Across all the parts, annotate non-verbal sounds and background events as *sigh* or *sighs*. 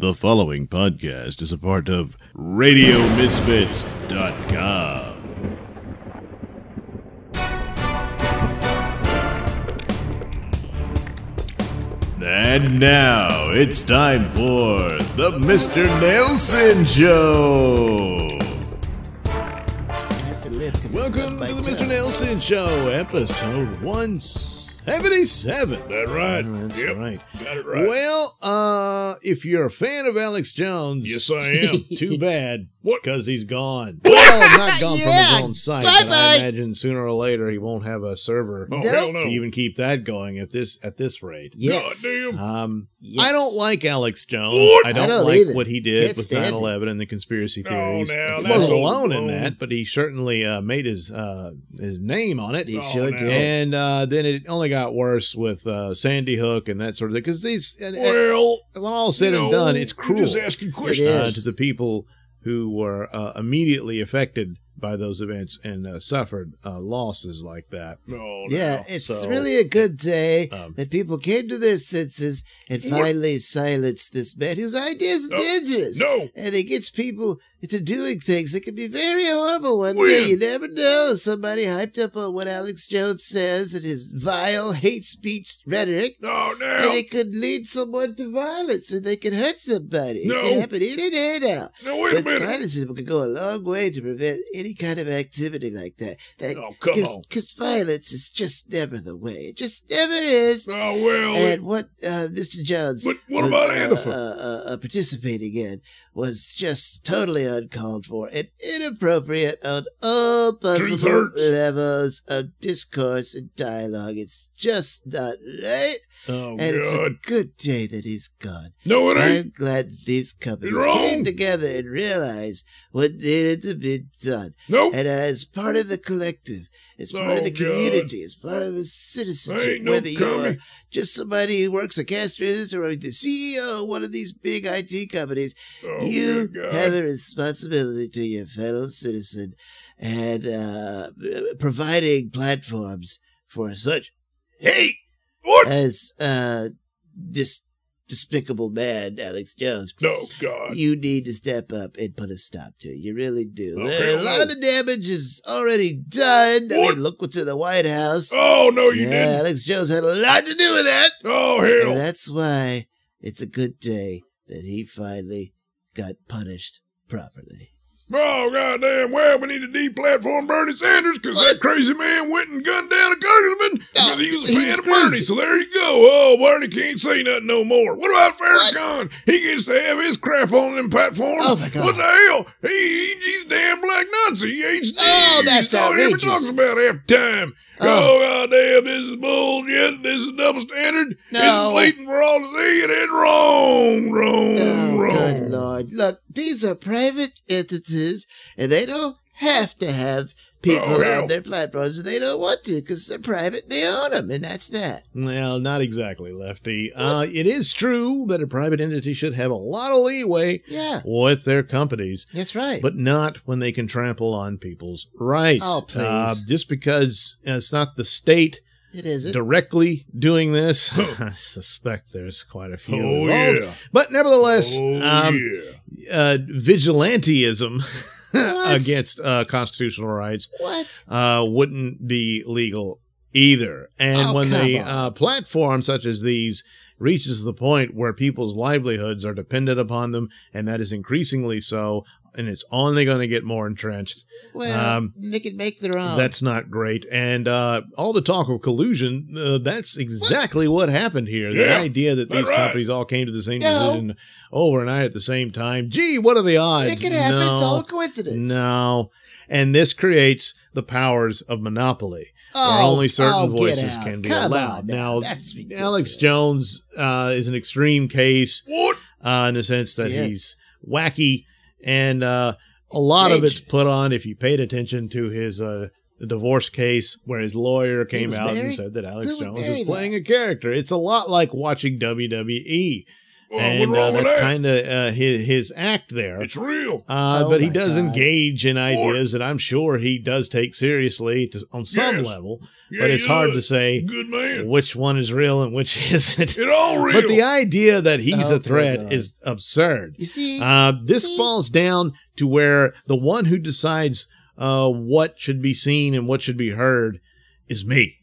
The following podcast is a part of RadioMisfits.com. And now it's time for the Mr. Nailsin Show. Welcome to the Mr. Nailsin Show, episode 177. That right. Oh, that's Yep. right. Got it right. Well, uh, if you're a fan of Alex Jones, yes, I am. *laughs* too bad. What? Because he's gone. Well, not gone from his *laughs* own site, but I Bye-bye. imagine sooner or later he won't have a server Oh, No. hell no. to even keep that going at this at this rate. Yes. God damn. Um, Yes. I don't like Alex Jones. What? I don't, I don't like either. what he did Can't with stand 9/11 and the conspiracy No, theories. now, he wasn't alone in that, but he certainly uh, made his uh, his name on it. He Oh, sure now. did. And uh, then it only got worse with uh, Sandy Hook and that sort of thing. Because these, and, and Well, when all said and done, it's cruel just asking questions. It uh, to the people who were uh, immediately affected by those events and uh, suffered uh, losses like that. No, Yeah, no. it's so, really a good day um, that people came to their senses and What? finally silenced this man whose ideas are No, dangerous. No. And it gets people into doing things that can be very horrible one day. You never know. Somebody hyped up on what Alex Jones says and his vile hate speech rhetoric. No, now. And it could lead someone to violence and they could hurt somebody. No. It can happen in and in out. No, wait a But minute. silencing could go a long way to prevent any kind of activity like that. that Oh, come on. Because violence is just never the way. It just never is. Oh, well. And what uh, Mr. Jones But what was about uh, uh, uh, participating in was just totally uncalled for and inappropriate on all possible levels of discourse and dialogue. It's just not right. oh, and it's a good day that he's gone. No, it ain't. I'm glad these companies came together and realized what needed to be done. Nope. And as part of the collective, as part Oh, of the God. community, as part of a I citizenship, no whether you're just somebody who works a cash register or the CEO of one of these big IT companies, Oh, you have a responsibility to your fellow citizen and uh, providing platforms for such Hey! What? as uh, this despicable man, Alex Jones. No, God. You need to step up and put a stop to it. You really do. Okay, a lot of the damage is already done. I mean, look what's in the White House. Oh, no, you yeah, didn't. Alex Jones had a lot to do with that. Oh, hell. And that's why it's a good day that he finally got punished properly. Oh, goddamn. Well, we need to deplatform Bernie Sanders because that crazy man went and gunned down a congressman because he was a fan of. Bernie. So there you go. Oh, Bernie can't say nothing no more. What about Farrakhan? He gets to have his crap on them platforms. Oh, my God. What the hell? He, he he's a damn black Nazi. HD. Oh, that's all he ever talks about half the time. Oh. Oh, goddamn, this is bullshit. This is double standard. This No. is blatant for all to see. It is wrong, wrong, Oh, wrong. good lord. Look, these are private and they don't have to have people Oh, on their platforms they don't want to because they're private. They own them, and that's that. Well, not exactly, Lefty. Uh, it is true that a private entity should have a lot of leeway Yeah, with their companies, that's right. but not when they can trample on people's rights. Oh, please. Uh, just because it's not the state it isn't. directly doing this, *laughs* I suspect there's quite a few Oh, involved. yeah. But nevertheless, Oh, um, yeah. uh, vigilantism *laughs* What? against uh, constitutional rights What? uh, wouldn't be legal either. And Oh, when the uh, platform such as these reaches the point where people's livelihoods are dependent upon them, and that is increasingly so, and it's only going to get more entrenched. Well, Um, they can make their own. That's not great. And uh, all the talk of collusion, uh, that's exactly what? happened here. The idea that these right. companies all came to the same No. decision overnight at the same time. Gee, what are the odds? it could happen. No. It's all a coincidence. No. And this creates the powers of monopoly, where Oh, only certain oh, voices can be Come allowed. on now, That's. Alex Jones uh, is an extreme case What? uh, in the sense that See he's wacky, and uh, a lot of it's put on. If you paid attention to his uh, divorce case, where his lawyer came out and said that Alex Jones was playing a character, it's a lot like watching WWE. Well, and uh, that's that? kind of uh, his his act there. It's real. Uh, Oh but he does God. engage in ideas that I'm sure he does take seriously to, on some Yes. level. Yeah, but it's he hard to say Good man. which one is real and which *laughs* isn't. It all real. But the idea that he's Oh, a threat is absurd. You see, Uh, this See? falls down to where the one who decides uh, what should be seen and what should be heard is me.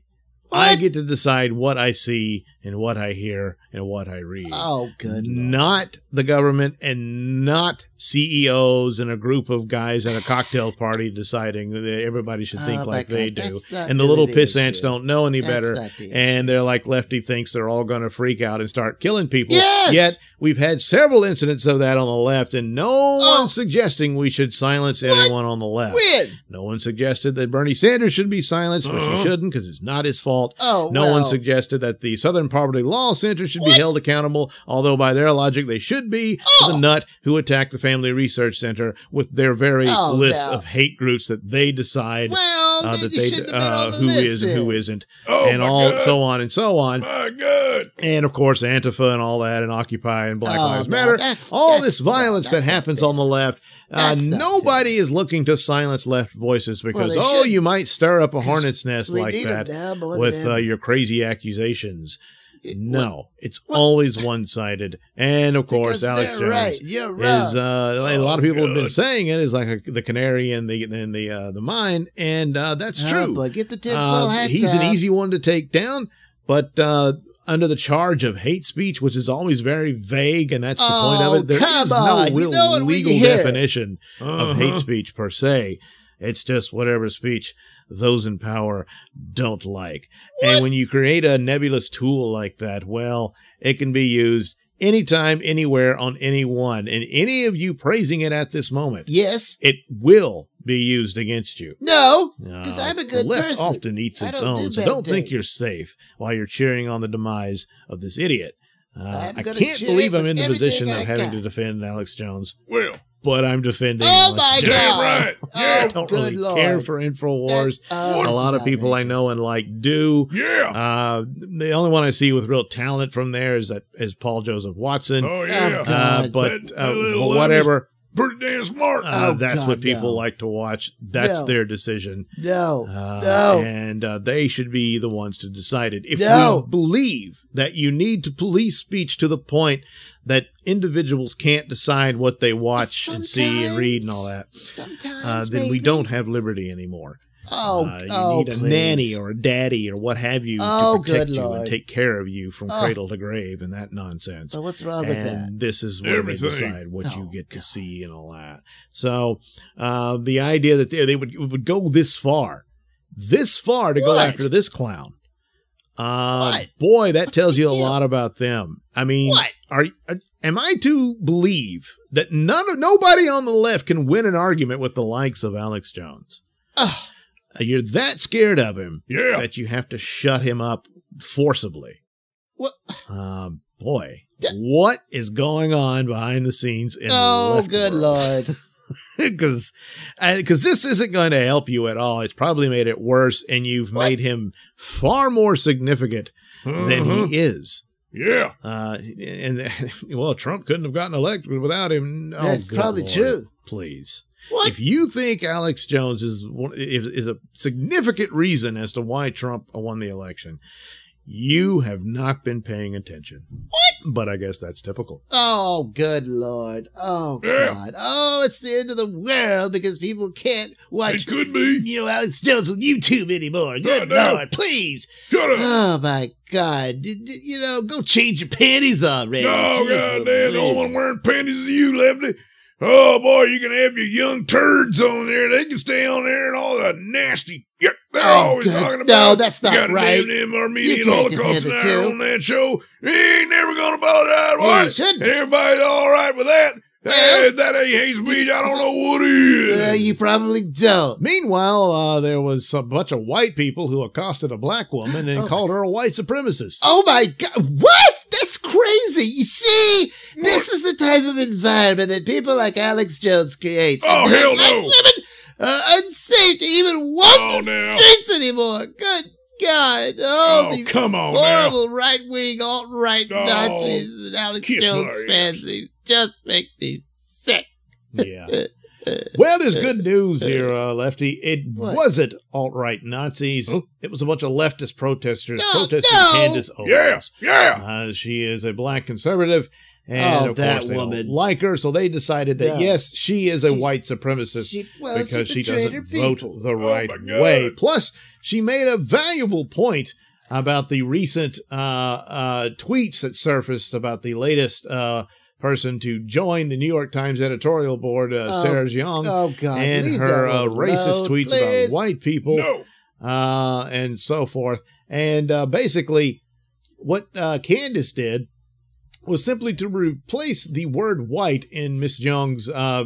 I get to decide what I see and what I hear and what I read. oh, good. Not the government and not CEOs and a group of guys at a cocktail party deciding that everybody should think Oh, like they God, do. And the little the piss ants don't know any That's better. the And they're like Lefty thinks they're all going to freak out and start killing people. Yes! Yet we've had several incidents of that on the left, and no Oh. one's suggesting we should silence anyone on the left. When? No one suggested that Bernie Sanders should be silenced, which Uh-huh. he shouldn't because it's not his fault. Oh, No well, one suggested that the Southern Poverty Law Center should be held accountable, although by their logic they should be. Oh. The nut who attacked the Family Research Center with their very Oh, list no. of hate groups that they decide Well, uh, that they shouldn't have been uh, on the who list is and who then. isn't, oh, and all God. so on and so on. My God. And of course, Antifa and all that, and Occupy and Black Oh, Lives no, Matter. that's- all that's- this violence that happens not on the left. Uh, That's not nobody is looking to silence left voices because, they oh, should. you might stir up a hornet's nest like that now more than with uh, your crazy accusations. It- No, it's what- always one sided. And of course, because Alex Jones right. You're right. is uh, like a lot of Oh, people have been saying it is like a, the canary in the in the uh, the mine, and uh, that's Oh, true. boy, get the tinfoil Uh, hats he's an easy one to take down, but uh, under the charge of hate speech, which is always very vague, and that's the point Oh, of it. There is come on. no You real know legal you hear it. definition of Uh-huh. hate speech per se. It's just whatever speech those in power don't like. And when you create a nebulous tool like that, well, it can be used anytime, anywhere, on anyone. And any of you praising it at this moment, Yes. it will be used against you. No. No, 'Cause I'm a good the left person. often eats its don't do own, so don't think you're safe while you're cheering on the demise of this idiot. Uh, I'm I gonna can't believe I'm in the position of having to defend Alex Jones, Well, but I'm defending. Oh Alex my Jones. damn God. right. Oh, Yeah. I don't good really Lord. care for Infowars. That- oh, a lot of people I know and like do. yeah. Uh, the only one I see with real talent from there is that is Paul Joseph Watson. oh, yeah. God. uh, but That- uh, that little but love whatever. Pretty damn smart. Uh, Oh, that's God, what people no. like to watch. That's No. their decision. No. Uh, no. And uh, they should be the ones to decide it. If No. we believe that you need to police speech to the point that individuals can't decide what they watch and see and read and all that, Sometimes. uh, then we don't have liberty anymore. Oh, Uh, you oh, need a please. nanny or a daddy or what have you Oh, to protect good you Lord. and take care of you from Oh. cradle to grave and that nonsense. So what's wrong with that? and this is where Everything. they decide what you Oh, get to God. see and all that. So uh, the idea that they, they would would go this far, this far to go after this clown. Uh, What? boy, that What's tells the you a lot about them. I mean, What? Are, are am I to believe that none of nobody on the left can win an argument with the likes of Alex Jones? Ugh. Uh, You're that scared of him yeah. that you have to shut him up forcibly. What? Um, boy, what is going on behind the scenes in Oh, the good lord. *laughs* Because because this isn't going to help you at all. It's probably made it worse, and you've What? made him far more significant than Uh-huh. he is. Yeah. Uh, and *laughs* well, Trump couldn't have gotten elected without him. Oh, That's good probably Lord. true. Please. What? If you think Alex Jones is one, is is a significant reason as to why Trump won the election, you have not been paying attention. What? But I guess that's typical. Oh, good lord. Oh, Yeah. God. Oh, it's the end of the world because people can't watch, It could be. you know, Alex Jones on YouTube anymore. Good Goddamn. lord, please. Shut up. Oh, my God. D- d- You know, go change your panties already. No, Jeez goddamn, the only one wearing panties is you, Lefty. Oh boy, you can have your young turds on there. They can stay on there and all the nasty. Yep, they're Oh, always good. talking about. No, that's not you got right. A damn Armenian Holocaust it, denier too. on that show. He ain't never gonna apologize. Yeah, What? And everybody's all right with that. Well, Hey, that ain't hate speech. I don't know what is. Uh, you probably don't. Meanwhile, uh, there was a bunch of white people who accosted a black woman and Oh. called her a white supremacist. Oh my God. What? That's crazy. You see, this is the type of environment that people like Alex Jones creates. Oh, And hell no. Women are unsafe to even walk Oh, the now. streets anymore. Good God, all Oh, these come on now. horrible right wing, alt right Oh, Nazis and Alex Jones my fans. They just make me sick. Yeah. *laughs* Uh, uh, well, there's good news here, uh, Lefty. It What? wasn't alt right Nazis. Huh? It was a bunch of leftist protesters No, protesting no. Candace Yeah, Owens. yeah. Uh, she is a black conservative. And Oh, of that course, they don't woman. like her, so they decided that No. yes, she is a She's- white supremacist She, well, because she doesn't vote people. the right my God. way. Plus, she made a valuable point about the recent uh, uh, tweets that surfaced about the latest uh, person to join the New York Times editorial board, uh, Oh, Sarah Jeong, Oh God! and her uh, racist alone, tweets please. about white people No. uh, and so forth. And uh, basically, what uh, Candace did was simply to replace the word white in Miss Jeong's uh,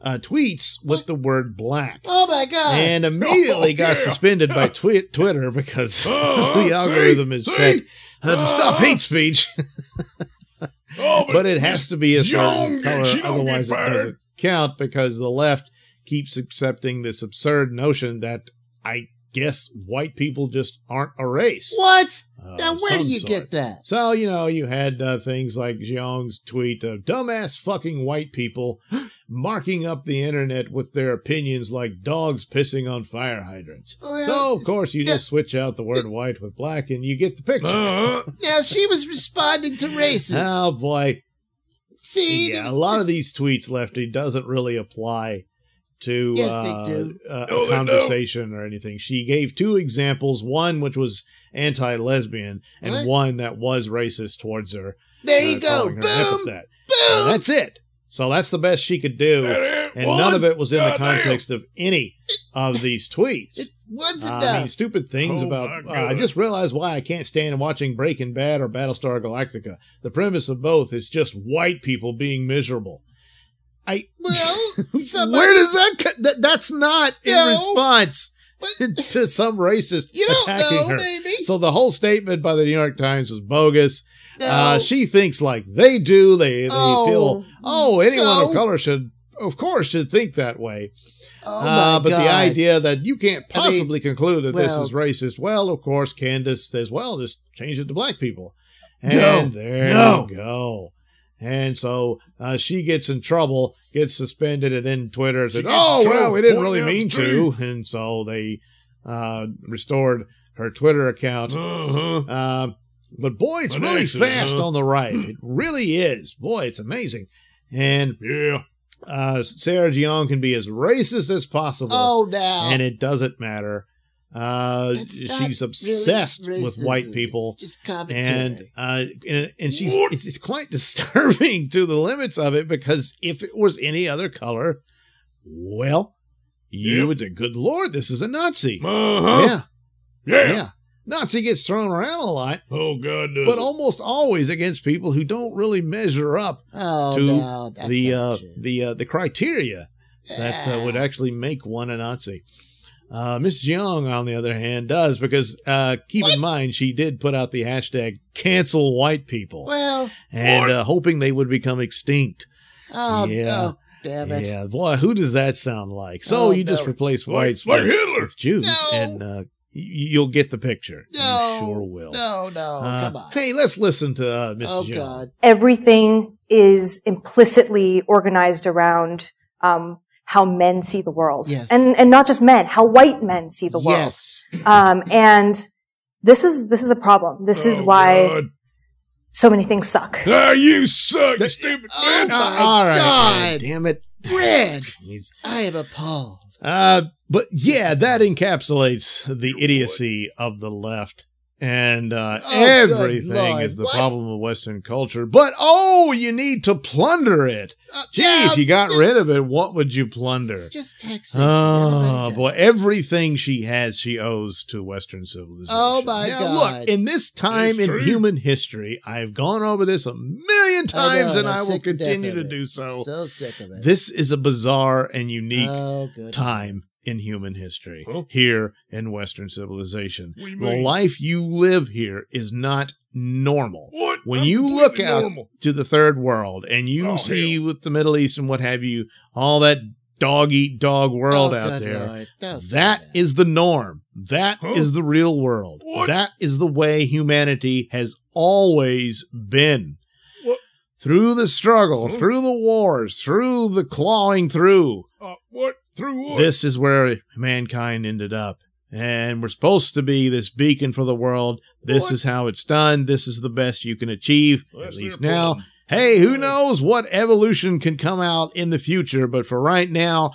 uh, tweets with the word black. Oh my God! And immediately Oh, got yeah. suspended by twi- Twitter because *laughs* Uh-huh. *laughs* the algorithm is See? set uh, to stop Uh-huh. hate speech, Oh, *laughs* but it has to be a certain color, otherwise it doesn't count because the left keeps accepting this absurd notion that I guess white people just aren't a race. what? uh, Now, where do you sort. get that? So, you know, you had uh, things like Jeong's tweet of dumbass fucking white people *gasps* marking up the internet with their opinions like dogs pissing on fire hydrants. Well, So, of course, you just switch out the word white with black and you get the picture. Uh-huh. *laughs* Yeah, she was responding to racists. Oh, boy. See, Yeah, a lot of these tweets, Lefty, doesn't really apply to Yes, uh, they do. uh, No, a they conversation or anything. She gave two examples, one which was anti-lesbian and What? one that was racist towards her. There uh, you go. Boom, her boom. And that's it. So that's the best she could do. And one. none of it was in the Goddamn. context of any of these tweets. It was Uh. I mean, stupid things Oh, about. Uh, I just realized why I can't stand watching Breaking Bad or Battlestar Galactica. The premise of both is just white people being miserable. I well, *laughs* somebody, where does that, co- that? That's not in No. response But- to some racist you don't attacking know, her. baby. So the whole statement by the New York Times was bogus. No. Uh, she thinks like they do. They they Oh, feel oh anyone so? of color should of course should think that way. oh uh, but the idea that you can't I mean, possibly conclude that this is racist. Well, of course, Candace says, well, just change it to black people. And No. there No. you go. And so uh, she gets in trouble, gets suspended, and then Twitter said, She gets in "Oh well, we didn't really mean to," and so they uh, restored her Twitter account. Uh-huh. Uh, but boy, it's An really accident, fast huh? on the right. It really is. Boy, it's amazing. And Yeah. uh, Sarah Jeong can be as racist as possible, Oh, now. and it doesn't matter. Uh, she's obsessed really with white people. It's just. And, uh, and and she's it's, it's quite *laughs* disturbing to the limits of it because if it was any other color, well, you Yep. would say, "Good Lord, this is a Nazi." Uh-huh. Yeah, Yeah. yeah, Nazi gets thrown around a lot, Oh, God. does but it. almost always against people who don't really measure up oh, to no, that's the uh, the uh, the criteria that uh, would actually make one a Nazi. Uh, Miss Jeong, on the other hand, does because uh, keep in mind she did put out the hashtag cancel white people Well, and uh, hoping they would become extinct. oh, Yeah. oh, damn it. Yeah, boy, who does that sound like? So Oh, you just replace whites like with, Hitler. with Jews, No. and uh, you'll get the picture. No. you sure will. No, no, Uh, come on. Hey, let's listen to uh, Miss oh, Jeong. God. everything is implicitly organized around um, how men see the world, Yes. and and not just men, how white men see the world. Yes. Um, and this is this is a problem. This is Oh, why God. so many things suck. Ah, you suck, you stupid Oh, man. my Uh, all right, God. damn it, Red. Jeez. I am appalled. Uh, but yeah, that encapsulates the idiocy of the left. And uh, Oh, everything is the What? problem of Western culture. But oh, you need to plunder it. Uh, Gee, yeah, if you got rid of it, what would you plunder? It's just taxation. Oh boy, everything she has, she owes to Western civilization. Oh, my now, God. Look, in this time in human history, I've gone over this a million know, times, and I'm I will continue to do so. So sick of it. This is a bizarre and unique oh, time in human history Huh? here in Western civilization. What The life you live here is not normal. What? When I'm you look out normal. to the third world and you Oh, see hell. with the Middle East and what have you, all that dog eat dog world Oh, out good there. Lord, don't say That is the norm. That is Huh? the real world. What? That is the way humanity has always been. What? Through the struggle, Huh? through the wars, through the clawing through, Uh, what? Through what? this is where mankind ended up. And we're supposed to be this beacon for the world. This What? is how it's done. This is the best you can achieve, Well, at least now. problem. Hey, who knows what evolution can come out in the future? But for right now,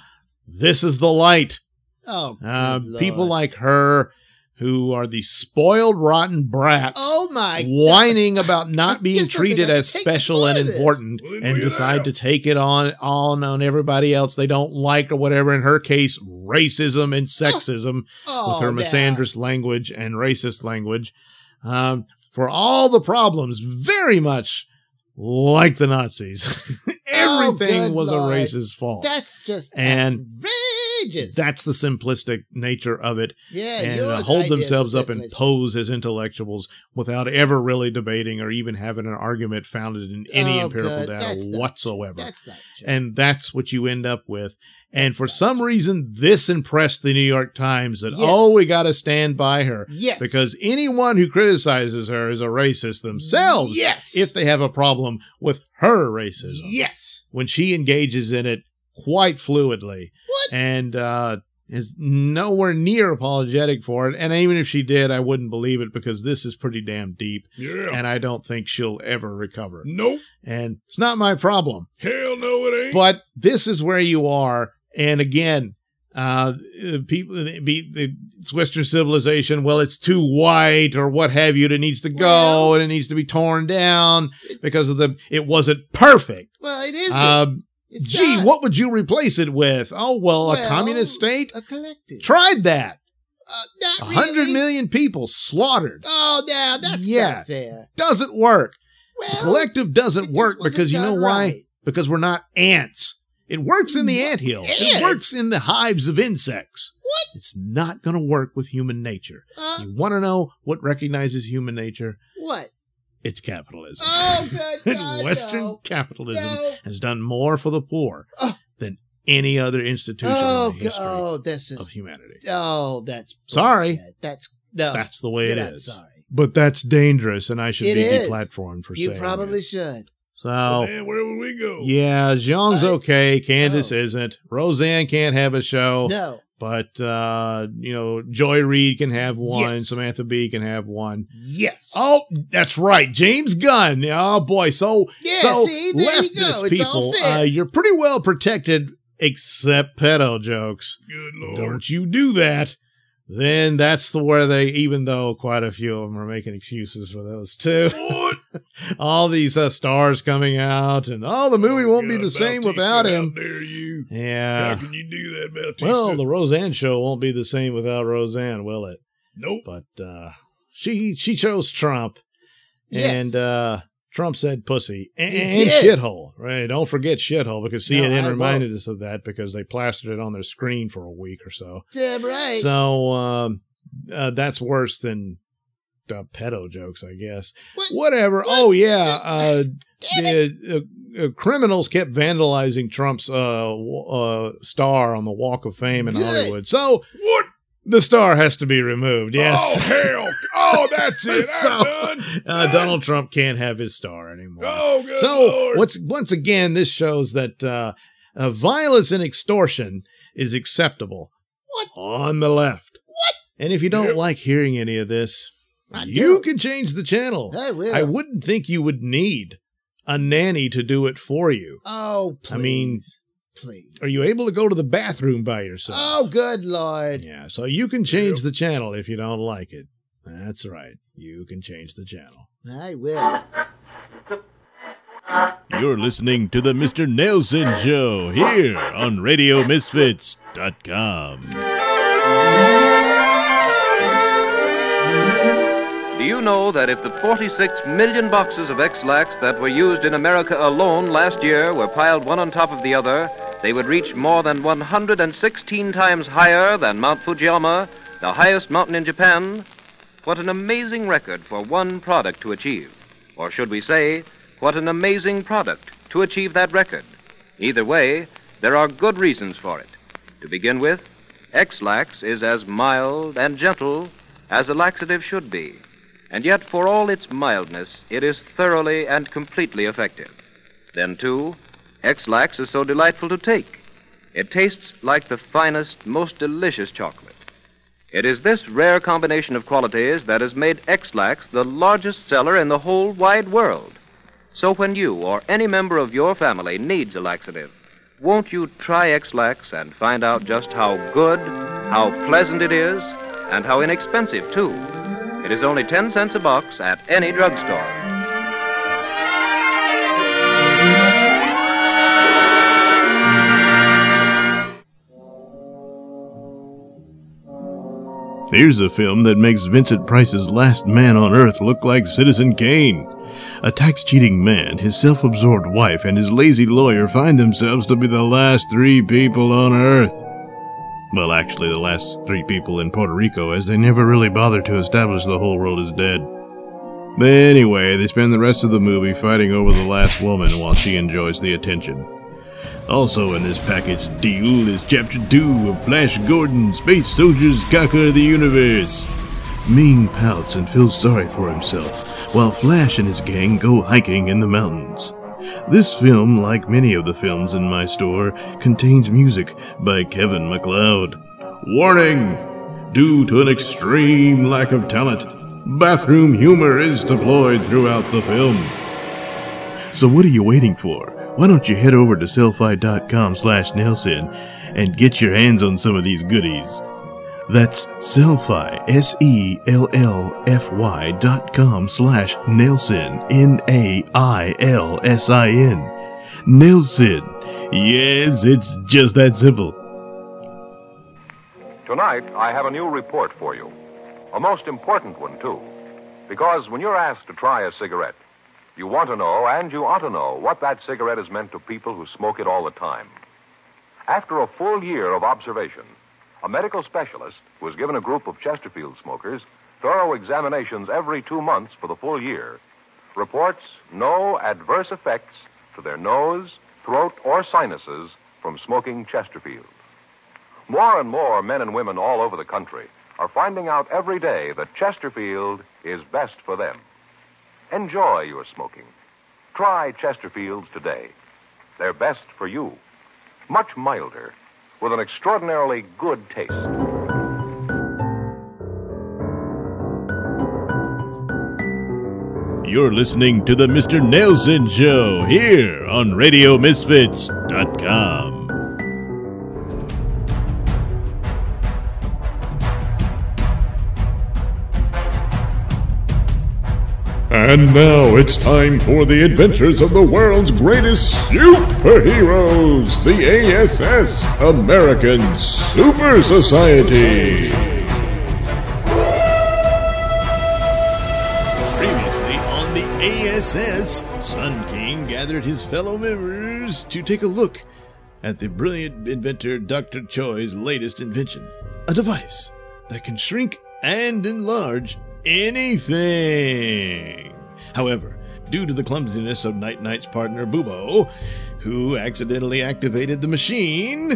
this is the light. Oh, Uh, people like her who are the spoiled, rotten brats. oh my Whining about *laughs* not being treated as special and more this. important, and decide to take it on on on everybody else they don't like or whatever. In her case, racism and sexism oh, with her now. misandrous language and racist language. Um, for all the problems, very much like the Nazis. *laughs* Oh, Everything good was Lord. a racist fault. That's just And outrageous. That's the simplistic nature of it. yeah, and uh, hold themselves up and pose as intellectuals without ever really debating or even having an argument founded in any Oh, empirical good. data That's not- whatsoever. That's not true. and that's what you end up with. And for some reason, this impressed the New York Times that, Yes. oh, we got to stand by her. yes, Because anyone who criticizes her is a racist themselves Yes. if they have a problem with her racism. yes, When she engages in it quite fluidly. What? And uh, is nowhere near apologetic for it. And even if she did, I wouldn't believe it because this is pretty damn deep. Yeah. And I don't think she'll ever recover. nope. And it's not my problem. Hell no, it ain't. But this is where you are. And again, uh, people, be the it's Western civilization. Well, it's too white or what have you. It needs to go Well- and it needs to be torn down because of the. It wasn't perfect. well, it is. Um, It's gee, what would you replace it with? Oh well, a communist state. a collective? Tried that. Uh, not A hundred really. million people slaughtered. Oh, now that's Yeah. not fair. Doesn't work. Well, Collective doesn't work because you know why? right. Because we're not ants. It works in the anthill. It works in the hives of insects. What? It's not going to work with human nature. Uh, You want to know what recognizes human nature? what? It's capitalism. Oh, good *laughs* And God, Western no. capitalism No. has done more for the poor Oh. than any other institution Oh, in the history oh, this of humanity. Oh, that's. Sorry. bullshit. That's no. That's the way you're it not is. Sorry. But that's dangerous, and I should It be is. deplatformed for You saying You probably it. should. So, Man, where would we go? yeah, Jeong's I- okay. Candace Oh. isn't. Roseanne can't have a show. No. But, uh, you know, Joy Reid can have one. Yes. Samantha Bee can have one. Yes. Oh, that's right. James Gunn. Oh, boy. So, yeah. so see, there you leftist go. It's all people, fair. uh, you're pretty well protected, except pedo jokes. Good lord. Don't you do that. Then that's the where they, even though quite a few of them are making excuses for those too. *laughs* All these uh, stars coming out, and oh, the movie won't be God, the same without him. dare you? How Yeah. can you do that, Bautista? Well, the Roseanne show won't be the same without Roseanne, will it? nope. But uh, she she chose Trump, Yes. and uh, Trump said pussy and, and shithole. Right? Don't forget shithole because No, CNN I reminded us of that because they plastered it on their screen for a week or so. Damn right. So um, uh, that's worse than uh, pedo jokes, I guess. What? Whatever. What? Oh yeah, *laughs* uh, Damn it. the uh, uh, criminals kept vandalizing Trump's uh, uh, star on the Walk of Fame in Good. Hollywood. So What? the star has to be removed. Oh, Yes. hell. *laughs* Oh, *laughs* that's it. So. Uh, Donald Trump can't have his star anymore. Oh, good so lord. what's once again this shows that uh, uh, violence and extortion is acceptable What? on the left. What? And if you don't Yep. like hearing any of this, I you do. can change the channel. I will. I wouldn't think you would need a nanny to do it for you. Oh, please. I mean, please. Are you able to go to the bathroom by yourself? Oh, good lord. Yeah, so you can change the channel if you don't like it. That's right. You can change the channel. I will. You're listening to the Mr. Nailsin Show here on RadioMisfits.com. Do you know that if the 46 million boxes of X-Lax that were used in America alone last year were piled one on top of the other, they would reach more than 116 times higher than Mount Fujiyama, the highest mountain in Japan? What an amazing record for one product to achieve. Or should we say, what an amazing product to achieve that record. Either way, There are good reasons for it. To begin with, X-Lax is as mild and gentle as a laxative should be. And yet, for all its mildness, it is thoroughly and completely effective. Then, too, X-Lax is so delightful to take. It tastes like the finest, most delicious chocolate. It is this rare combination of qualities that has made X-Lax the largest seller in the whole wide world. So when you or any member of your family needs a laxative, won't you try X-Lax and find out just how good, how pleasant it is, and how inexpensive, too? It is only 10 cents a box at any drugstore. Here's a film that makes Vincent Price's last man on Earth look like Citizen Kane. A tax cheating man, his self absorbed wife, and his lazy lawyer find themselves to be the last three people on Earth. Well, actually, the last three people in Puerto Rico, as they never really bothered to establish the whole world is dead. Anyway, they spend the rest of the movie fighting over the last woman while she enjoys the attention. Also in this package deal is Chapter 2 of Flash Gordon, Space Soldiers Conquer the Universe. Ming pouts and feels sorry for himself, while Flash and his gang go hiking in the mountains. This film, like many of the films in my store, contains music by Kevin MacLeod. Warning! Due to an extreme lack of talent, bathroom humor is deployed throughout the film. So what are you waiting for? Why don't you head over to sellfy.com slash Nailsin and get your hands on some of these goodies? That's Sellfy, S-E-L-L-F-Y dot com slash Nailsin, N-A-I-L-S-I-N. Nailsin. Yes, it's just that simple. Tonight, I have a new report for you. A most important one, too. Because when you're asked to try a cigarette, you want to know and you ought to know what that cigarette has meant to people who smoke it all the time. After a full year of observation, a medical specialist who has given a group of Chesterfield smokers thorough examinations every two months for the full year reports no adverse effects to their nose, throat, or sinuses from smoking Chesterfield. More and more men and women all over the country are finding out every day that Chesterfield is best for them. Enjoy your smoking. Try Chesterfields today. They're best for you. Much milder, with an extraordinarily good taste. You're listening to the Mr. Nailsin Show here on RadioMisfits.com. And now it's time for the adventures of the world's greatest superheroes, the ASS, American Super Society. Previously on the ASS, Sun King gathered his fellow members to take a look at the brilliant inventor Dr. Choi's latest invention a device that can shrink and enlarge anything. However, due to the clumsiness of Night Knight's partner Bubo, who accidentally activated the machine,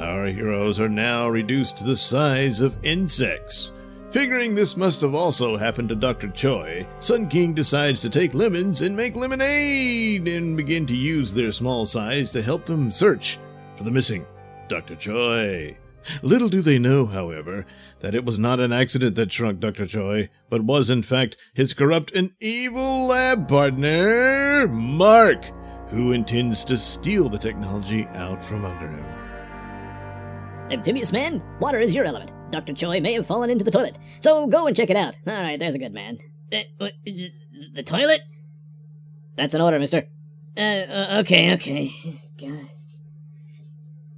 our heroes are now reduced to the size of insects. Figuring this must have also happened to Dr. Choi, Sun King decides to take lemons and make lemonade and begin to use their small size to help them search for the missing Dr. Choi. Little do they know, however, that it was not an accident that shrunk Dr. Choi, but was in fact his corrupt and evil lab partner, Mark, who intends to steal the technology out from under him. Amphibious man, water is your element. Dr. Choi may have fallen into the toilet, so go and check it out. All right, there's a good man. Uh, the toilet? That's an order, mister. Uh, uh okay, okay. *laughs* God.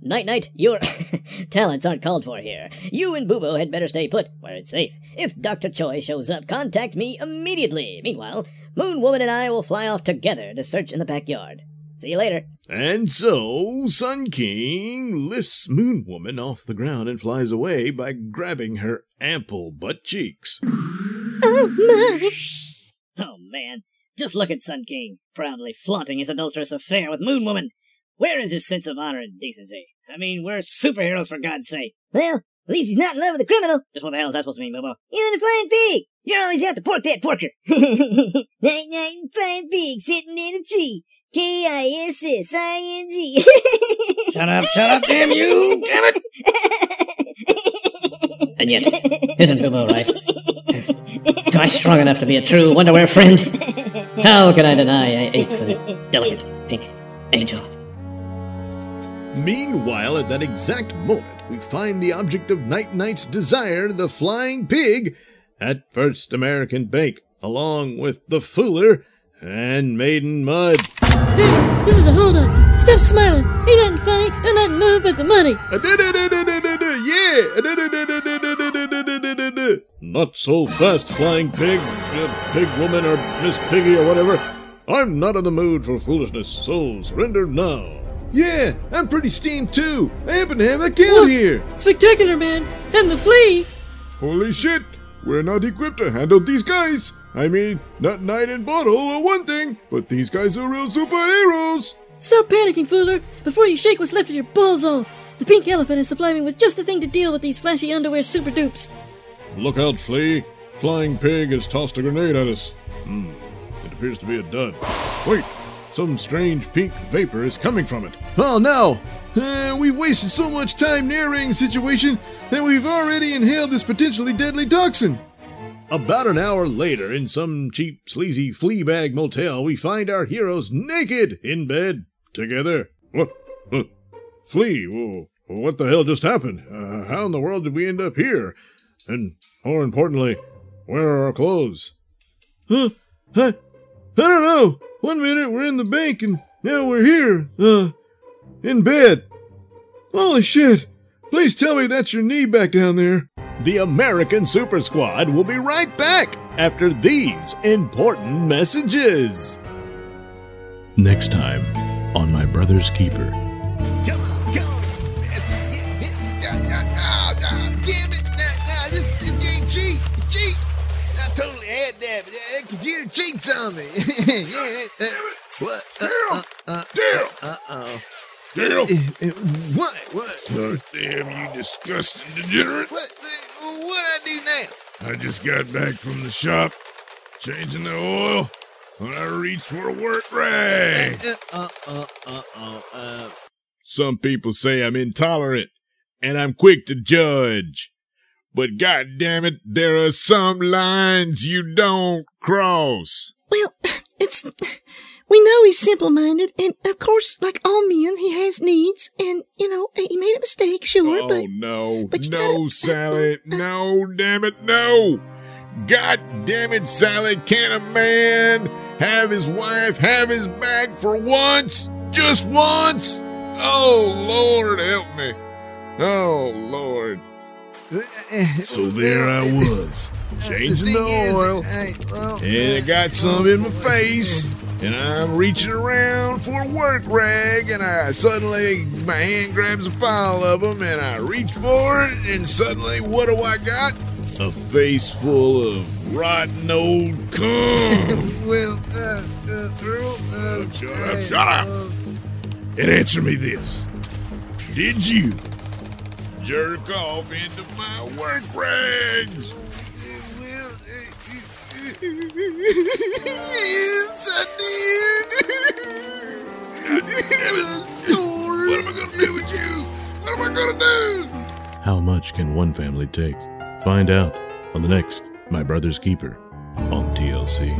Night Night, your *laughs* talents aren't called for here. You and Bubo had better stay put, where it's safe. If Dr. Choi shows up, contact me immediately. Meanwhile, Moon Woman and I will fly off together to search in the backyard. See you later. And so, Sun King lifts Moon Woman off the ground and flies away by grabbing her ample butt cheeks. Oh my! Oh man, just look at Sun King, proudly flaunting his adulterous affair with Moon Woman. Where is his sense of honor and decency? I mean, we're superheroes for God's sake. Well, at least he's not in love with a criminal. Just what the hell is that supposed to mean, Bobo? And the flying pig. You're always out to pork that porker. *laughs* night night flying pig sitting in a tree. K-I-S-S-I-N-G. *laughs* Shut up, shut up, damn you! Damn it! And yet, isn't Bobo right? Am I strong enough to be a true Wonderwear friend? How can I deny I ate the delicate pink angel? Meanwhile, at that exact moment, we find the object of Night Knight's desire, the flying pig, at First American Bank, along with the Fooler and Maiden Mud. Hey, this is a hold up. Stop smiling. Ain't nothing funny. Ain't nothing moved but the money. Yeah! Not so fast, flying pig, uh, pig woman, or Miss Piggy, or whatever. I'm not in the mood for foolishness, so surrender now. Yeah, I'm pretty steamed too. I happen to have a can Look. here. Spectacular, man. And the flea. Holy shit! We're not equipped to handle these guys! I mean, not Knight and Bottle are one thing, but these guys are real superheroes! Stop panicking, Fooler, before you shake what's left of your balls off. The pink elephant has supplied me with just the thing to deal with these flashy underwear super dupes. Look out, Flea! Flying Pig has tossed a grenade at us. Hmm, it appears to be a dud. Wait! Some strange pink vapor is coming from it. Oh no! Uh, we've wasted so much time narrating the situation that we've already inhaled this potentially deadly toxin. About an hour later, in some cheap, sleazy flea bag motel, we find our heroes naked in bed together. What? What? Flea, what the hell just happened? Uh, how in the world did we end up here? And more importantly, where are our clothes? Huh? I, I don't know. One minute we're in the bank and now we're here, uh, in bed. Holy shit. Please tell me that's your knee back down there. The American Super Squad will be right back after these important messages. Next time on My Brother's Keeper. Computer cheats on me. yeah, uh, what? Uh, uh, uh, Damn! uh, uh-oh. Uh, uh, what? What? Damn, you disgusting degenerates! What? Uh, what I do now? I just got back from the shop, changing the oil, when I reached for a work rag. Uh, uh, uh, uh, uh, uh, Some people say I'm intolerant, and I'm quick to judge. But god damn it, there are some lines you don't cross. Well, *laughs* it's. We know he's simple minded, and of course, like all men, he has needs, and, you know, he made a mistake, sure, oh but. no, but no, gotta- Sally, *laughs* uh, no, damn it, no. God damn it, Sally, can a man have his wife have his back for once? Just once? Oh, Lord, help me. Oh, Lord. So there I was, changing the, is, oil, I, well, and I got some in my face, and I'm reaching around for a work rag, and I suddenly, my hand grabs a pile of them, and I reach for it, and suddenly, what do I got? A face full of rotten old cum. *laughs* well, uh, uh, Earl, uh, Shut up, shut up. uh, and answer me this. Did you jerk off into my work rags? yes, I did. What am I gonna do with you? What am I gonna do? How much can one family take? Find out on the next My Brother's Keeper on TLC.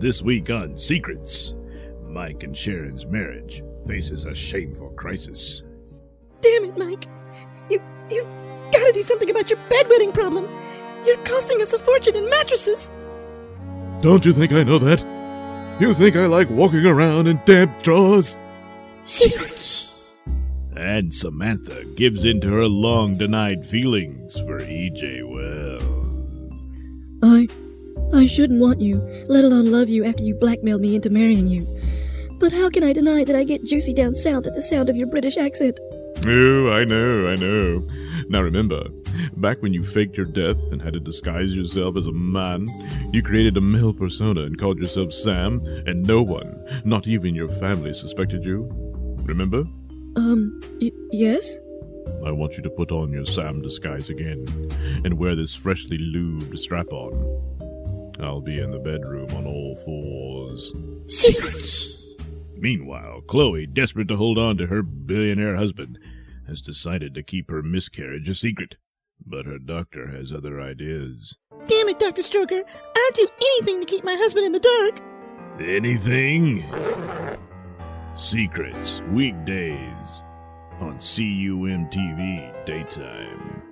This week on Secrets, Mike and Sharon's marriage faces a shameful crisis. Damn it, Mike. You, you've gotta do something about your bedwetting problem. You're costing us a fortune in mattresses. Don't you think I know that? You think I like walking around in damp drawers? Secrets. And Samantha gives in to her long denied feelings for E.J. Wells. I. I shouldn't want you, let alone love you after you blackmailed me into marrying you. But how can I deny that I get juicy down south at the sound of your British accent? Oh, I know, I know. Now remember, back when you faked your death and had to disguise yourself as a man, you created a male persona and called yourself Sam, and no one, not even your family, suspected you? Remember? Um, y- yes? I want you to put on your Sam disguise again and wear this freshly lubed strap on. I'll be in the bedroom on all fours. Secrets! Meanwhile, Chloe, desperate to hold on to her billionaire husband, has decided to keep her miscarriage a secret. But her doctor has other ideas. Damn it, Dr. Stroker. I'd do anything to keep my husband in the dark. Anything? Secrets, weekdays, on CUMTV daytime.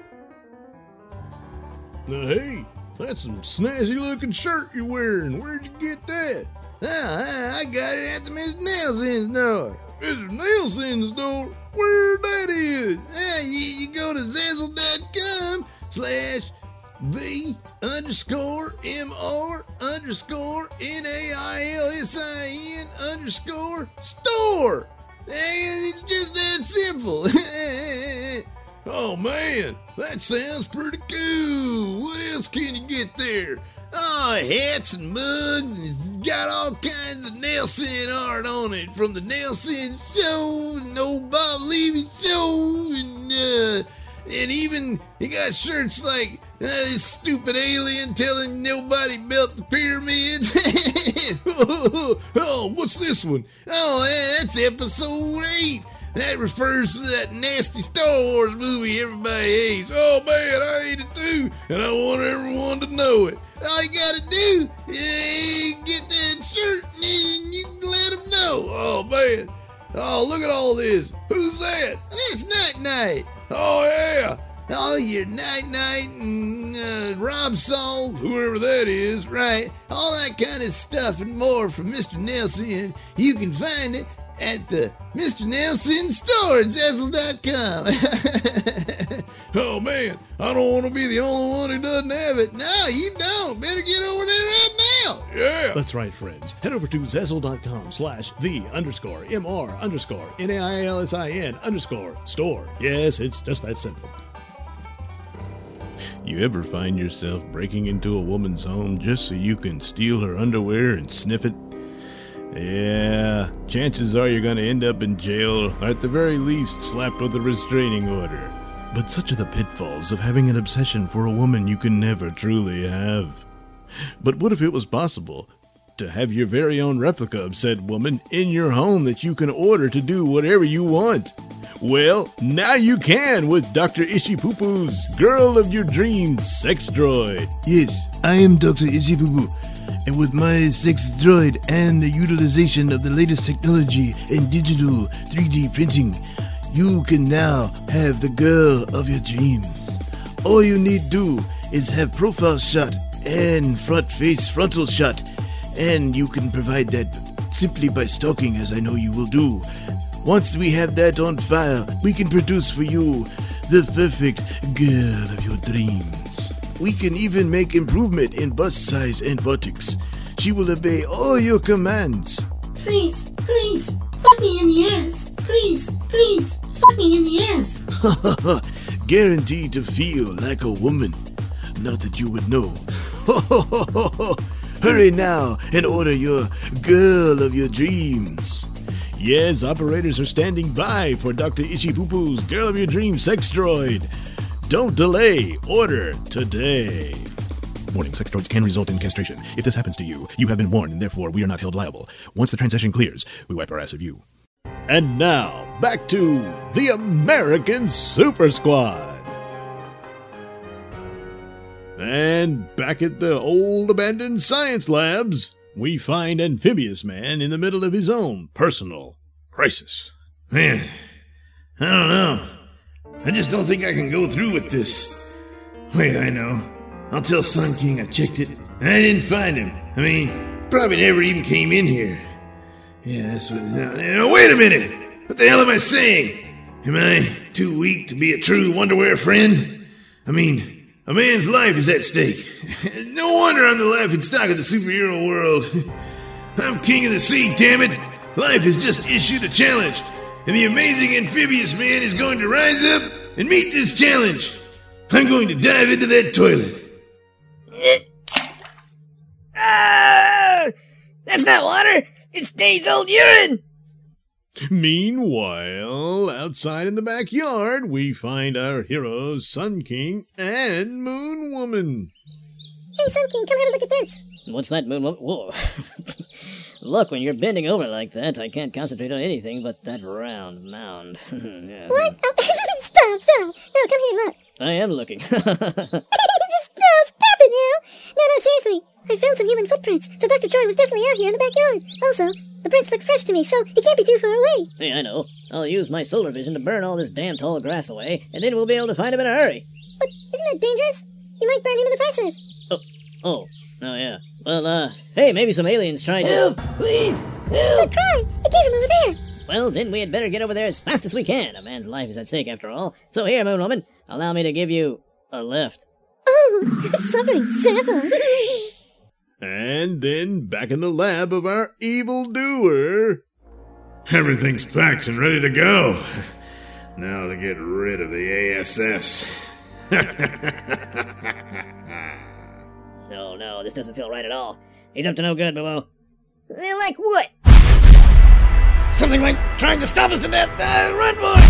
Now, hey, that's some snazzy looking shirt you're wearing. Where'd you get that? Ah, I got it at the Miss Nailsin's store. Mr. Nailsin's store? Where that is? Ah, you, you go to Zazzle.com slash the underscore M-R underscore N-A-I-L-S-I-N underscore store. It's just that simple. *laughs* Oh man, that sounds pretty cool. What else can you get there? Oh, hats and mugs, and it's got all kinds of Nailsin art on it from the Nailsin Show, and old Bob Levy Show, and uh, and even he got shirts like uh, this stupid alien telling nobody built the pyramids. *laughs* oh, what's this one? Oh, that's episode eight. That refers to that nasty Star Wars movie everybody hates. Oh man, I hate it too, and I want everyone to know it. All you gotta do is get that shirt and you can let them know. Oh man, oh look at all this. Who's that? It's Night Night. Oh yeah, Oh, your Night Night and uh, Rob Salt, whoever that is. right? All that kind of stuff and more from Mr. Nailsin. You can find it at the Mr. Nailsin store at Zazzle.com. *laughs* Oh man, I don't want to be the only one who doesn't have it. no, you don't. Better get over there right now. Yeah. That's right, friends. Head over to Zazzle.com slash the underscore MR underscore N-A-I-L-S-I-N underscore store. Yes, it's just that simple. You ever find yourself breaking into a woman's home just so you can steal her underwear and sniff it? Yeah, chances are you're gonna end up in jail, or at the very least, slapped with a restraining order. But such are the pitfalls of having an obsession for a woman you can never truly have. But what if it was possible to have your very own replica of said woman in your home that you can order to do whatever you want? Well, now you can with Dr. Ishipupu's Girl of Your Dreams sex droid. Yes, I am Dr. Ishibubu, and with my sex droid and the utilization of the latest technology in digital 3D printing, you can now have the girl of your dreams. All you need do is have profile shot and front face frontal shot, and you can provide that simply by stalking, as I know you will do. Once we have that on file, we can produce for you the perfect girl of your dreams. We can even make improvement in bust size and buttocks. She will obey all your commands. Please, please, fuck me in the ass. Please, please, fuck me in the ass. *laughs* Guaranteed to feel like a woman. Not that you would know. *laughs* Hurry now and order your girl of your dreams. Yes, operators are standing by for Dr. Ishipupu's Girl of Your Dreams sex droid. Don't delay. Order today. Warning, sex droids can result in castration. If this happens to you, you have been warned, and therefore we are not held liable. Once the transition clears, we wipe our ass of you. And now, back to the American Super Squad. And back at the old abandoned science labs, we find Amphibious Man in the middle of his own personal crisis. Man, *sighs* I don't know. I just don't think I can go through with this. Wait, I know. I'll tell Sun King I checked it. I didn't find him. I mean, probably never even came in here. Yeah, that's what. Wait a minute! What the hell am I saying? Am I too weak to be a true Wonderwear friend? I mean, a man's life is at stake. *laughs* no wonder I'm the laughing stock of the superhero world. *laughs* I'm king of the sea, damn it! Life has just issued a challenge, and the amazing amphibious man is going to rise up and meet this challenge. I'm going to dive into that toilet. *laughs* Ah! That's not water. It's Dave's old urine. Meanwhile, outside in the backyard, we find our heroes Sun King and Moon Woman. Hey, Sun King, come have a look at this. What's that moon? wo- Whoa. *laughs* Look, when you're bending over like that, I can't concentrate on anything but that round mound. *laughs* Yeah. What? Oh, *laughs* stop, stop. No, come here, look. I am looking. Seriously. I found some human footprints, so Dr. Troy was definitely out here in the backyard. Also, the prints look fresh to me, so he can't be too far away. hey, I know. I'll use my solar vision to burn all this damn tall grass away, and then we'll be able to find him in a hurry. But isn't that dangerous? You might burn him in the process. Oh, oh oh yeah. Well, uh, hey, maybe some aliens tried to. Help, please. That cry! It came from over there. Well, then we had better get over there as fast as we can. A man's life is at stake, after all. So here, Moon Woman, allow me to give you a lift. Oh, suffering Sapphire. And then back in the lab of our evil doer. Everything's packed and ready to go. Now to get rid of the ASS. *laughs* No, no, this doesn't feel right at all. He's up to no good, Boo Like what? Something like trying to stop us to death. Uh, run, boy!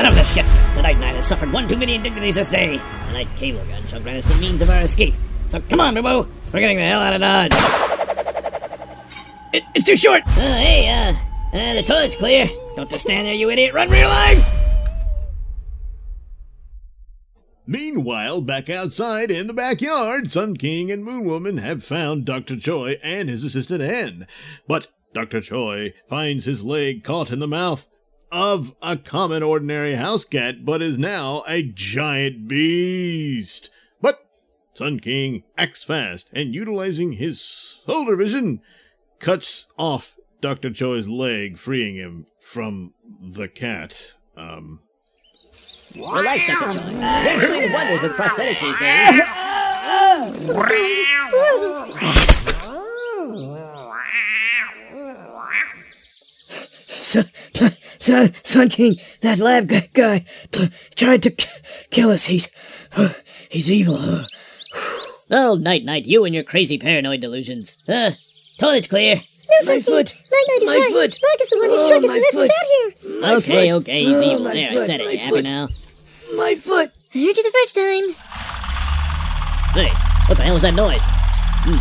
Enough of this shit. The Night Knight has suffered one too many indignities this day. The Night Cable Gun shall grant us the means of our escape. So come on, Boo Boo. We're getting the hell out of Dodge. It, it's too short. Uh, hey, uh, uh, the toilet's clear. Don't just stand there, you idiot. Run for your life. Meanwhile, back outside in the backyard, Sun King and Moon Woman have found Dr. Choi and his assistant Hen. But Dr. Choi finds his leg caught in the mouth of a common ordinary house cat, but is now a giant beast. But Sun King acts fast and utilizing his solar vision, cuts off Dr. Choi's leg, freeing him from the cat. Um, Relax, Dr. Choi. They're doing wonders with prosthetics these days. *laughs* Sun, Sun, Sun King, that lab guy tried to k- kill us. He's, he's evil. *sighs* Oh, night, night, you and your crazy paranoid delusions. Uh, toilet's clear. No, Sun King. Night Night is My right. foot. Mark is the one who Oh, struck us my and left us foot. out here. okay, foot. okay, he's Oh, evil. my There, I foot, said it. my You happy foot. now? My foot. I heard you the first time. Hey, what the hell was that noise? Hmm,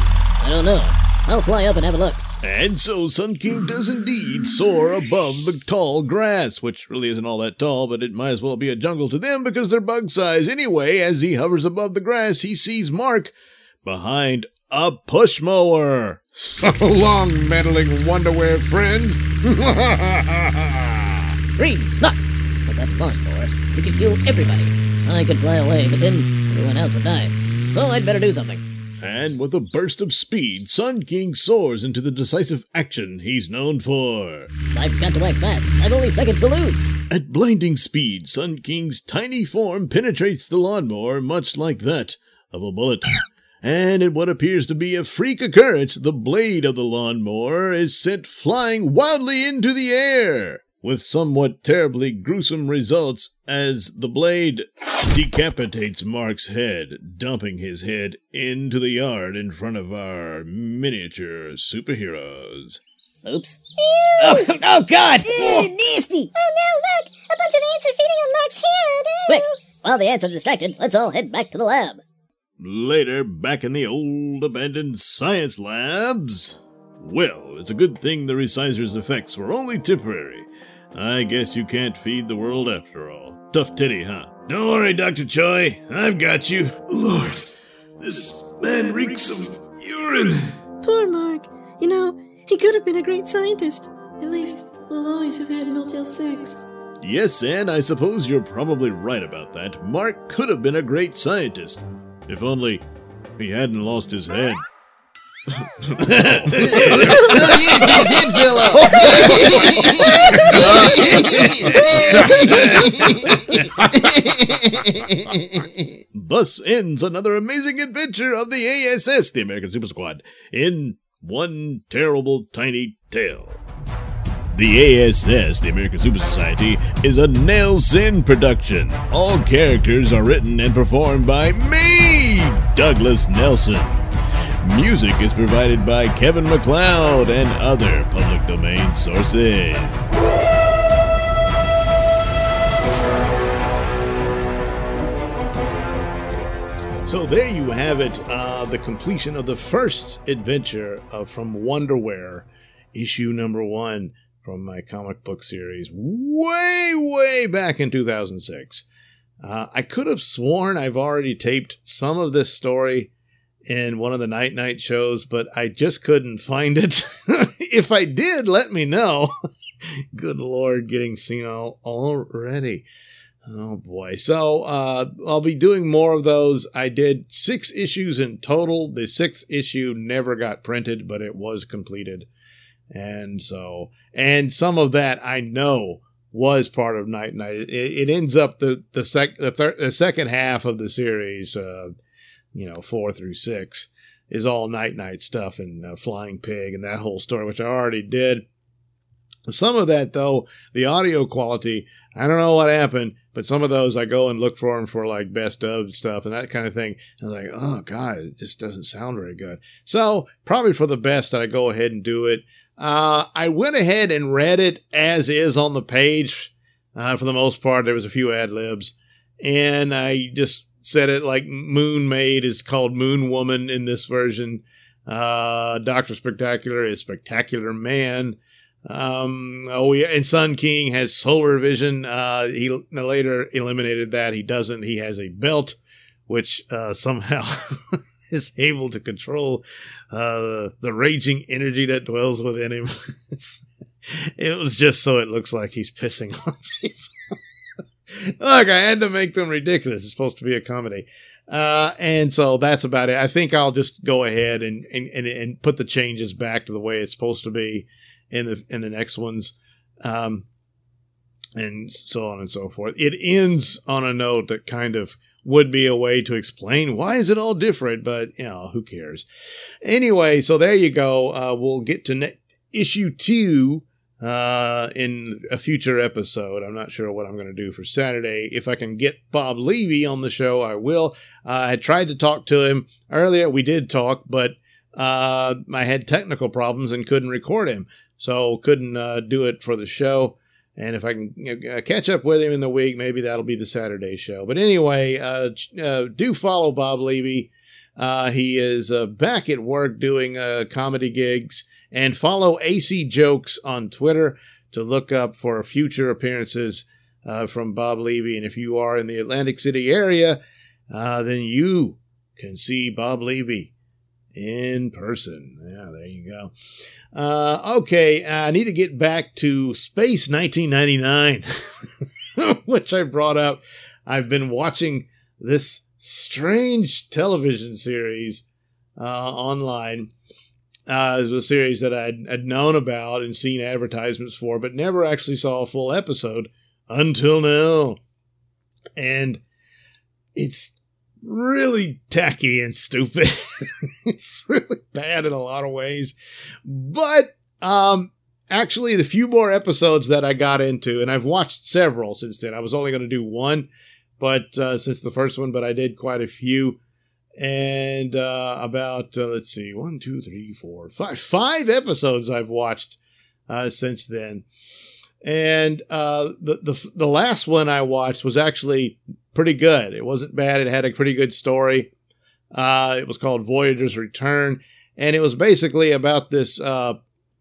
I don't know. I'll fly up and have a look. And so Sun King does indeed soar above the tall grass, which really isn't all that tall, but it might as well be a jungle to them because they're bug size. Anyway, as he hovers above the grass, he sees Mark behind a push mower. So *laughs* long, meddling Wonderwear friends. *laughs* Green snot! With that lawnmower, we could kill everybody. I could fly away, but then everyone else would die. So I'd better do something. And with a burst of speed, Sun King soars into the decisive action he's known for. I've got to act fast. I've only seconds to lose. At blinding speed, Sun King's tiny form penetrates the lawnmower much like that of a bullet. *coughs* And in what appears to be a freak occurrence, the blade of the lawnmower is sent flying wildly into the air, with somewhat terribly gruesome results as the blade decapitates Mark's head, dumping his head into the yard in front of our miniature superheroes. Oops. Oh, *laughs* oh God! Ew, nasty. Oh no, look! A bunch of ants are feeding on Mark's head. Quick! While the ants are distracted, let's all head back to the lab. Later, back in the old abandoned science labs. Well, it's a good thing the resizer's effects were only temporary. I guess you can't feed the world after all. Tough titty, huh? Don't worry, Dr. Choi. I've got you. Lord, this man reeks of urine. Poor Mark. You know, he could have been a great scientist. At least, we'll always have had no-till sex. Yes, and I suppose you're probably right about that. Mark could have been a great scientist. If only he hadn't lost his head. His *laughs* fell. Thus ends another amazing adventure of the ASS, the American Super Squad, in one terrible tiny tale. The ASS, the American Super Society, is a Nailsin production. All characters are written and performed by me, Douglas Nelson. Music is provided by Kevin MacLeod and other public domain sources. So there you have it, uh, the completion of the first adventure of from Wonderware, issue number one from my comic book series, way, way back in 2006. Uh, I could have sworn I've already taped some of this story in one of the night night shows, but I just couldn't find it. *laughs* if I did, let me know. *laughs* Good Lord, getting senile already. Oh boy. So, uh, I'll be doing more of those. I did six issues in total. The sixth issue never got printed, but it was completed. And so, and some of that I know was part of Night Night. It, it ends up the, the sec, the, thir- the second half of the series, uh, you know, four through six is all Night Night stuff and uh, Flying Pig and that whole story, which I already did. Some of that though, the audio quality, I don't know what happened, but some of those I go and look for them for like best of stuff and that kind of thing. And I'm like, oh God, it just doesn't sound very good. So probably for the best that I go ahead and do it. Uh, I went ahead and read it as is on the page. Uh, for the most part, there was a few ad libs and I just said it like Moon Maid is called Moon Woman in this version. Uh, Doctor Spectacular is Spectacular Man. Um, oh yeah, and Sun King has solar vision. Uh, he later eliminated that. He doesn't. He has a belt, which uh, somehow *laughs* is able to control uh, the raging energy that dwells within him. *laughs* it was just so it looks like he's pissing *laughs* on people. Look, I had to make them ridiculous. It's supposed to be a comedy. Uh, and so that's about it. I think I'll just go ahead and, and, and, and put the changes back to the way it's supposed to be in the in the next ones, um, and so on and so forth. It ends on a note that kind of would be a way to explain why is it all different, but you know who cares. Anyway, so there you go. Uh, we'll get to ne- issue two uh, in a future episode. I'm not sure what I'm going to do for Saturday. If I can get Bob Levy on the show, I will. Uh, I tried to talk to him earlier. We did talk, but uh, I had technical problems and couldn't record him so couldn't uh, do it for the show. And if I can know, catch up with him in the week, maybe that'll be the Saturday show. But anyway, uh, uh, do follow Bob Levy. Uh, he is uh, back at work doing uh, comedy gigs. And follow AC Jokes on Twitter to look up for future appearances from Bob Levy. And if you are in the Atlantic City area, then you can see Bob Levy in person. Yeah, there you go. Uh, okay, I need to get back to Space 1999, *laughs* which I brought up. I've been watching this strange television series uh, online. Uh, it was a series that I'd known about and seen advertisements for, but never actually saw a full episode until now. And it's really tacky and stupid. *laughs* it's really bad in a lot of ways. But um actually the few more episodes that I got into and I've watched several since then. I was only going to do one, but uh since the first one, but I did quite a few. And uh about uh, let's see, one, two, three, four, five, five episodes I've watched uh since then. And uh the the the last one I watched was actually pretty good. It wasn't bad. It had a pretty good story. Uh, it was called Voyager's Return, and it was basically about this uh,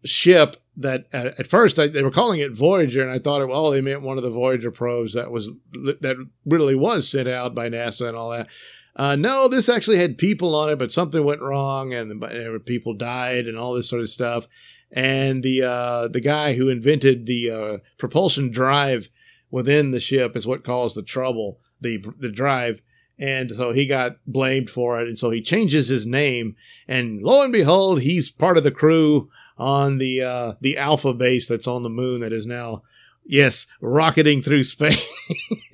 ship that at first I, they were calling it Voyager, and I thought, it, well, they meant one of the Voyager probes that was that really was sent out by NASA and all that. Uh, no, this actually had people on it, but something went wrong, and people died, and all this sort of stuff. And the uh, the guy who invented the uh, propulsion drive within the ship is what caused the trouble the the drive. And so he got blamed for it. And so he changes his name and lo and behold he's part of the crew on the uh the alpha base that's on the moon that is now yes rocketing through space *laughs*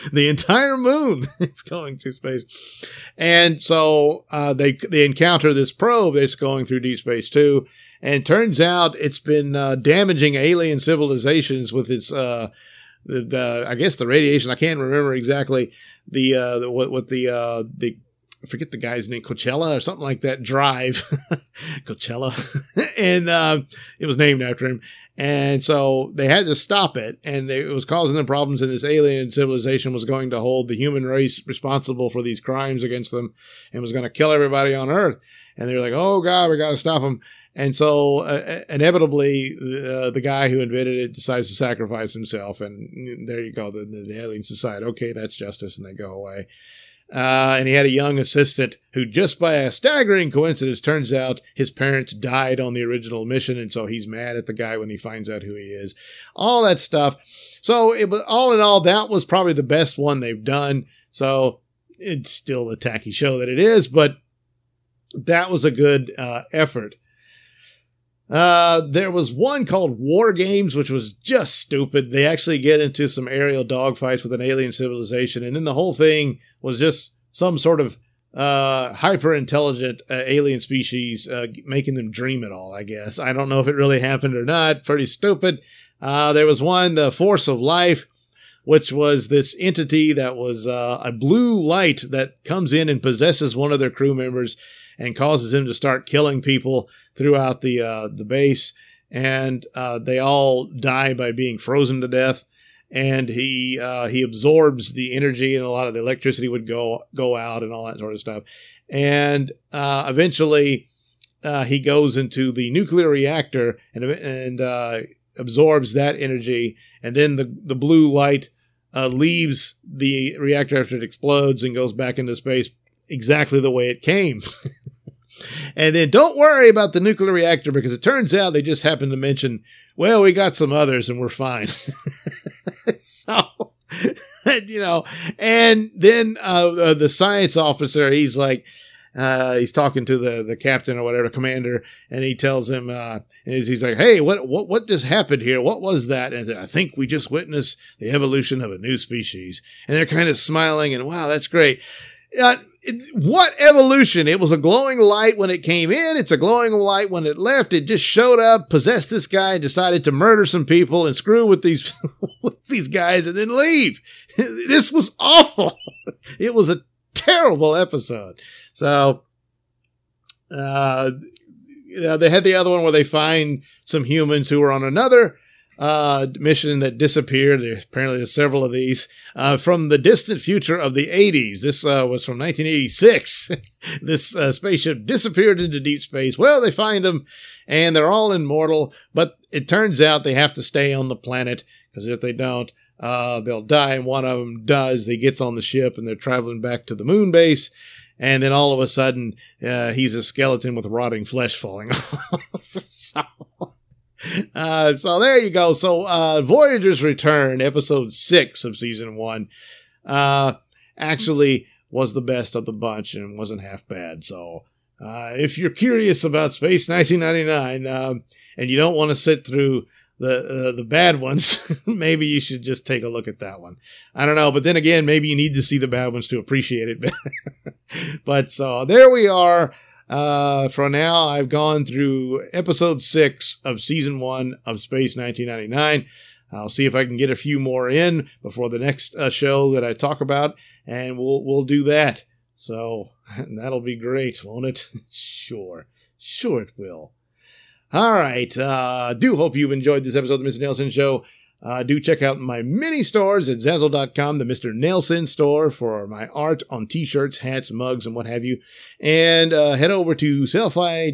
*laughs* the entire moon *laughs* is going through space. And so uh, they they encounter this probe that's going through deep space too. And turns out it's been uh, damaging alien civilizations with its uh, the, the I guess the radiation. I can't remember exactly the, uh, the what what the uh, the I forget the guy's name, Coachella or something like that. Drive, *laughs* Coachella, and uh, it was named after him. And so they had to stop it, and it was causing them problems. And this alien civilization was going to hold the human race responsible for these crimes against them, and was going to kill everybody on Earth. And they were like, "Oh God, we got to stop them." And so, uh, inevitably, uh, the guy who invented it decides to sacrifice himself, and there you go. The, the decide, okay, that's justice, and they go away. Uh, and he had a young assistant who, just by a staggering coincidence, turns out his parents died on the original mission, and so he's mad at the guy when he finds out who he is. All that stuff. So, it was all in all, that was probably the best one they've done. So, it's still a tacky show that it is, but that was a good uh, effort. Uh, there was one called War Games, which was just stupid. They actually get into some aerial dogfights with an alien civilization, and then the whole thing was just some sort of uh, hyper intelligent uh, alien species uh, making them dream it all, I guess. I don't know if it really happened or not. Pretty stupid. Uh, there was one, the Force of Life, which was this entity that was uh, a blue light that comes in and possesses one of their crew members and causes him to start killing people throughout the uh, the base, and uh, they all die by being frozen to death. And he uh, he absorbs the energy, and a lot of the electricity would go go out, and all that sort of stuff. And uh, eventually, uh, he goes into the nuclear reactor and and uh, absorbs that energy, and then the the blue light leaves the reactor after it explodes and goes back into space exactly the way it came. *laughs* And then don't worry about the nuclear reactor because it turns out they just happened to mention, well, we got some others and we're fine. *laughs* so, *laughs* you know, and then uh, uh, the science officer, he's like, uh, he's talking to the, the captain or whatever commander, and he tells him, uh, and he's like, "Hey, what what what just happened here? What was that?" And I think we just witnessed the evolution of a new species. And they're kind of smiling, and wow, that's great. Uh, what evolution? It was a glowing light when it came in. It's a glowing light when it left. It just showed up, possessed this guy, and decided to murder some people and screw with these *laughs* with these guys, and then leave. *laughs* this was awful. *laughs* it was a terrible episode. So, uh, they had the other one where they find some humans who were on another uh, mission that disappeared. Apparently, there's several of these uh, from the distant future of the 80s. This uh, was from 1986. *laughs* this uh, spaceship disappeared into deep space. Well, they find them, and they're all immortal. But it turns out they have to stay on the planet because if they don't, uh, they'll die. And one of them does. He gets on the ship, and they're traveling back to the moon base. And then all of a sudden, uh, he's a skeleton with rotting flesh falling *laughs* off. *laughs* so, *laughs* uh, so there you go. So, uh, Voyager's Return, episode six of season one, uh, actually was the best of the bunch and wasn't half bad. So, uh, if you're curious about Space 1999, um, and you don't want to sit through the uh, the bad ones, *laughs* maybe you should just take a look at that one. I don't know, but then again, maybe you need to see the bad ones to appreciate it better. *laughs* but so there we are. Uh, for now, I've gone through episode six of season one of Space 1999. I'll see if I can get a few more in before the next uh, show that I talk about, and we'll we'll do that. So *laughs* that'll be great, won't it? *laughs* sure, sure it will. All right. Uh, do hope you've enjoyed this episode of the Mr. Nailsin Show. Uh, do check out my mini stores at Zazzle.com, the Mr. Nailsin store for my art on t-shirts, hats, mugs, and what have you. And, uh, head over to sellfy.com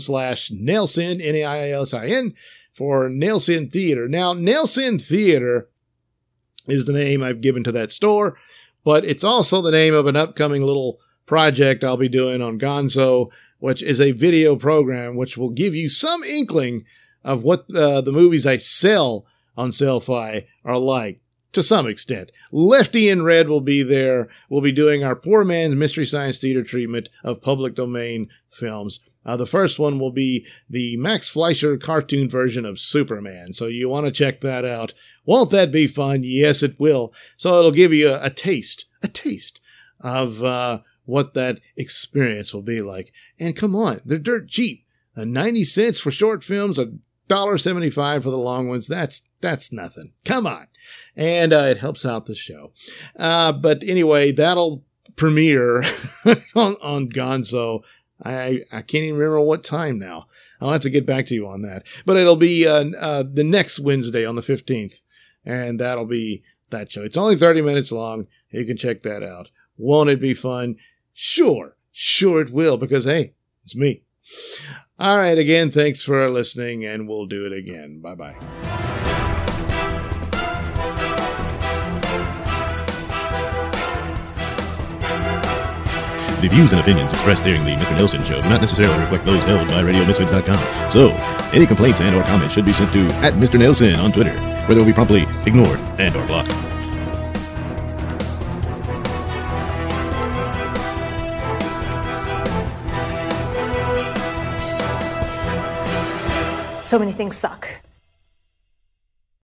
slash Nailsin, N-A-I-L-S-I-N for Nailsin Theater. Now, Nailsin Theater is the name I've given to that store, but it's also the name of an upcoming little project I'll be doing on Gonzo, which is a video program which will give you some inkling of what uh, the movies I sell on Sellfy are like to some extent. Lefty in Red will be there. We'll be doing our poor man's Mystery Science Theater treatment of public domain films. Uh, the first one will be the Max Fleischer cartoon version of Superman. So you want to check that out Won't that be fun? Yes, it will. So it'll give you a, a taste, a taste of uh, what that experience will be like. And come on, they're dirt cheap. Uh, 90 cents for short films, dollar seventy-five for the long ones. That's that's nothing. Come on, and uh, it helps out the show. Uh, but anyway, that'll premiere *laughs* on, on Gonzo. I I can't even remember what time now. I'll have to get back to you on that. But it'll be uh, uh, the next Wednesday on the fifteenth, and that'll be that show. It's only thirty minutes long. You can check that out. Won't it be fun? Sure, sure it will. Because hey, it's me. All right, again, thanks for listening, and we'll do it again. Bye bye. The views and opinions expressed during the Mr. Nailsin Show do not necessarily reflect those held by RadioMisfits.com. So, any complaints and or comments should be sent to at Mr. Nailsin on Twitter, where they will be promptly ignored and or blocked. So many things suck.